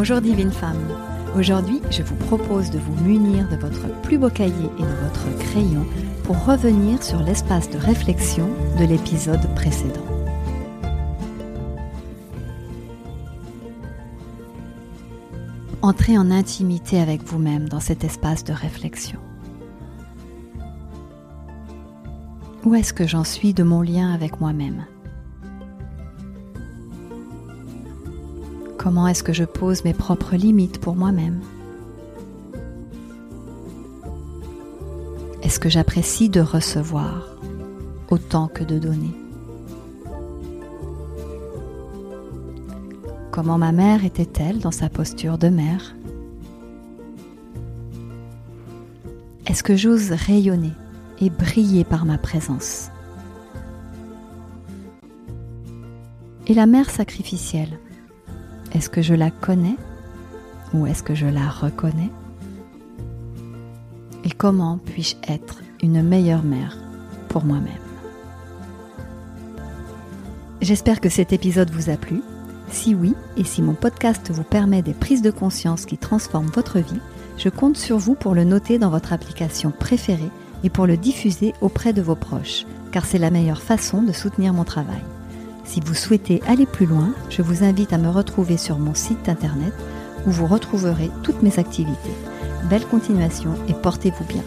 Bonjour divine femme. Aujourd'hui, je vous propose de vous munir de votre plus beau cahier et de votre crayon pour revenir sur l'espace de réflexion de l'épisode précédent. Entrez en intimité avec vous-même dans cet espace de réflexion. Où est-ce que j'en suis de mon lien avec moi-même? Comment est-ce que je pose mes propres limites pour moi-même Est-ce que j'apprécie de recevoir autant que de donner Comment ma mère était-elle dans sa posture de mère Est-ce que j'ose rayonner et briller par ma présence Et la mère sacrificielle, est-ce que je la connais ou est-ce que je la reconnais? Et comment puis-je être une meilleure mère pour moi-même? J'espère que cet épisode vous a plu. Si oui, et si mon podcast vous permet des prises de conscience qui transforment votre vie, je compte sur vous pour le noter dans votre application préférée et pour le diffuser auprès de vos proches, car c'est la meilleure façon de soutenir mon travail. Si vous souhaitez aller plus loin, je vous invite à me retrouver sur mon site internet où vous retrouverez toutes mes activités. Belle continuation et portez-vous bien.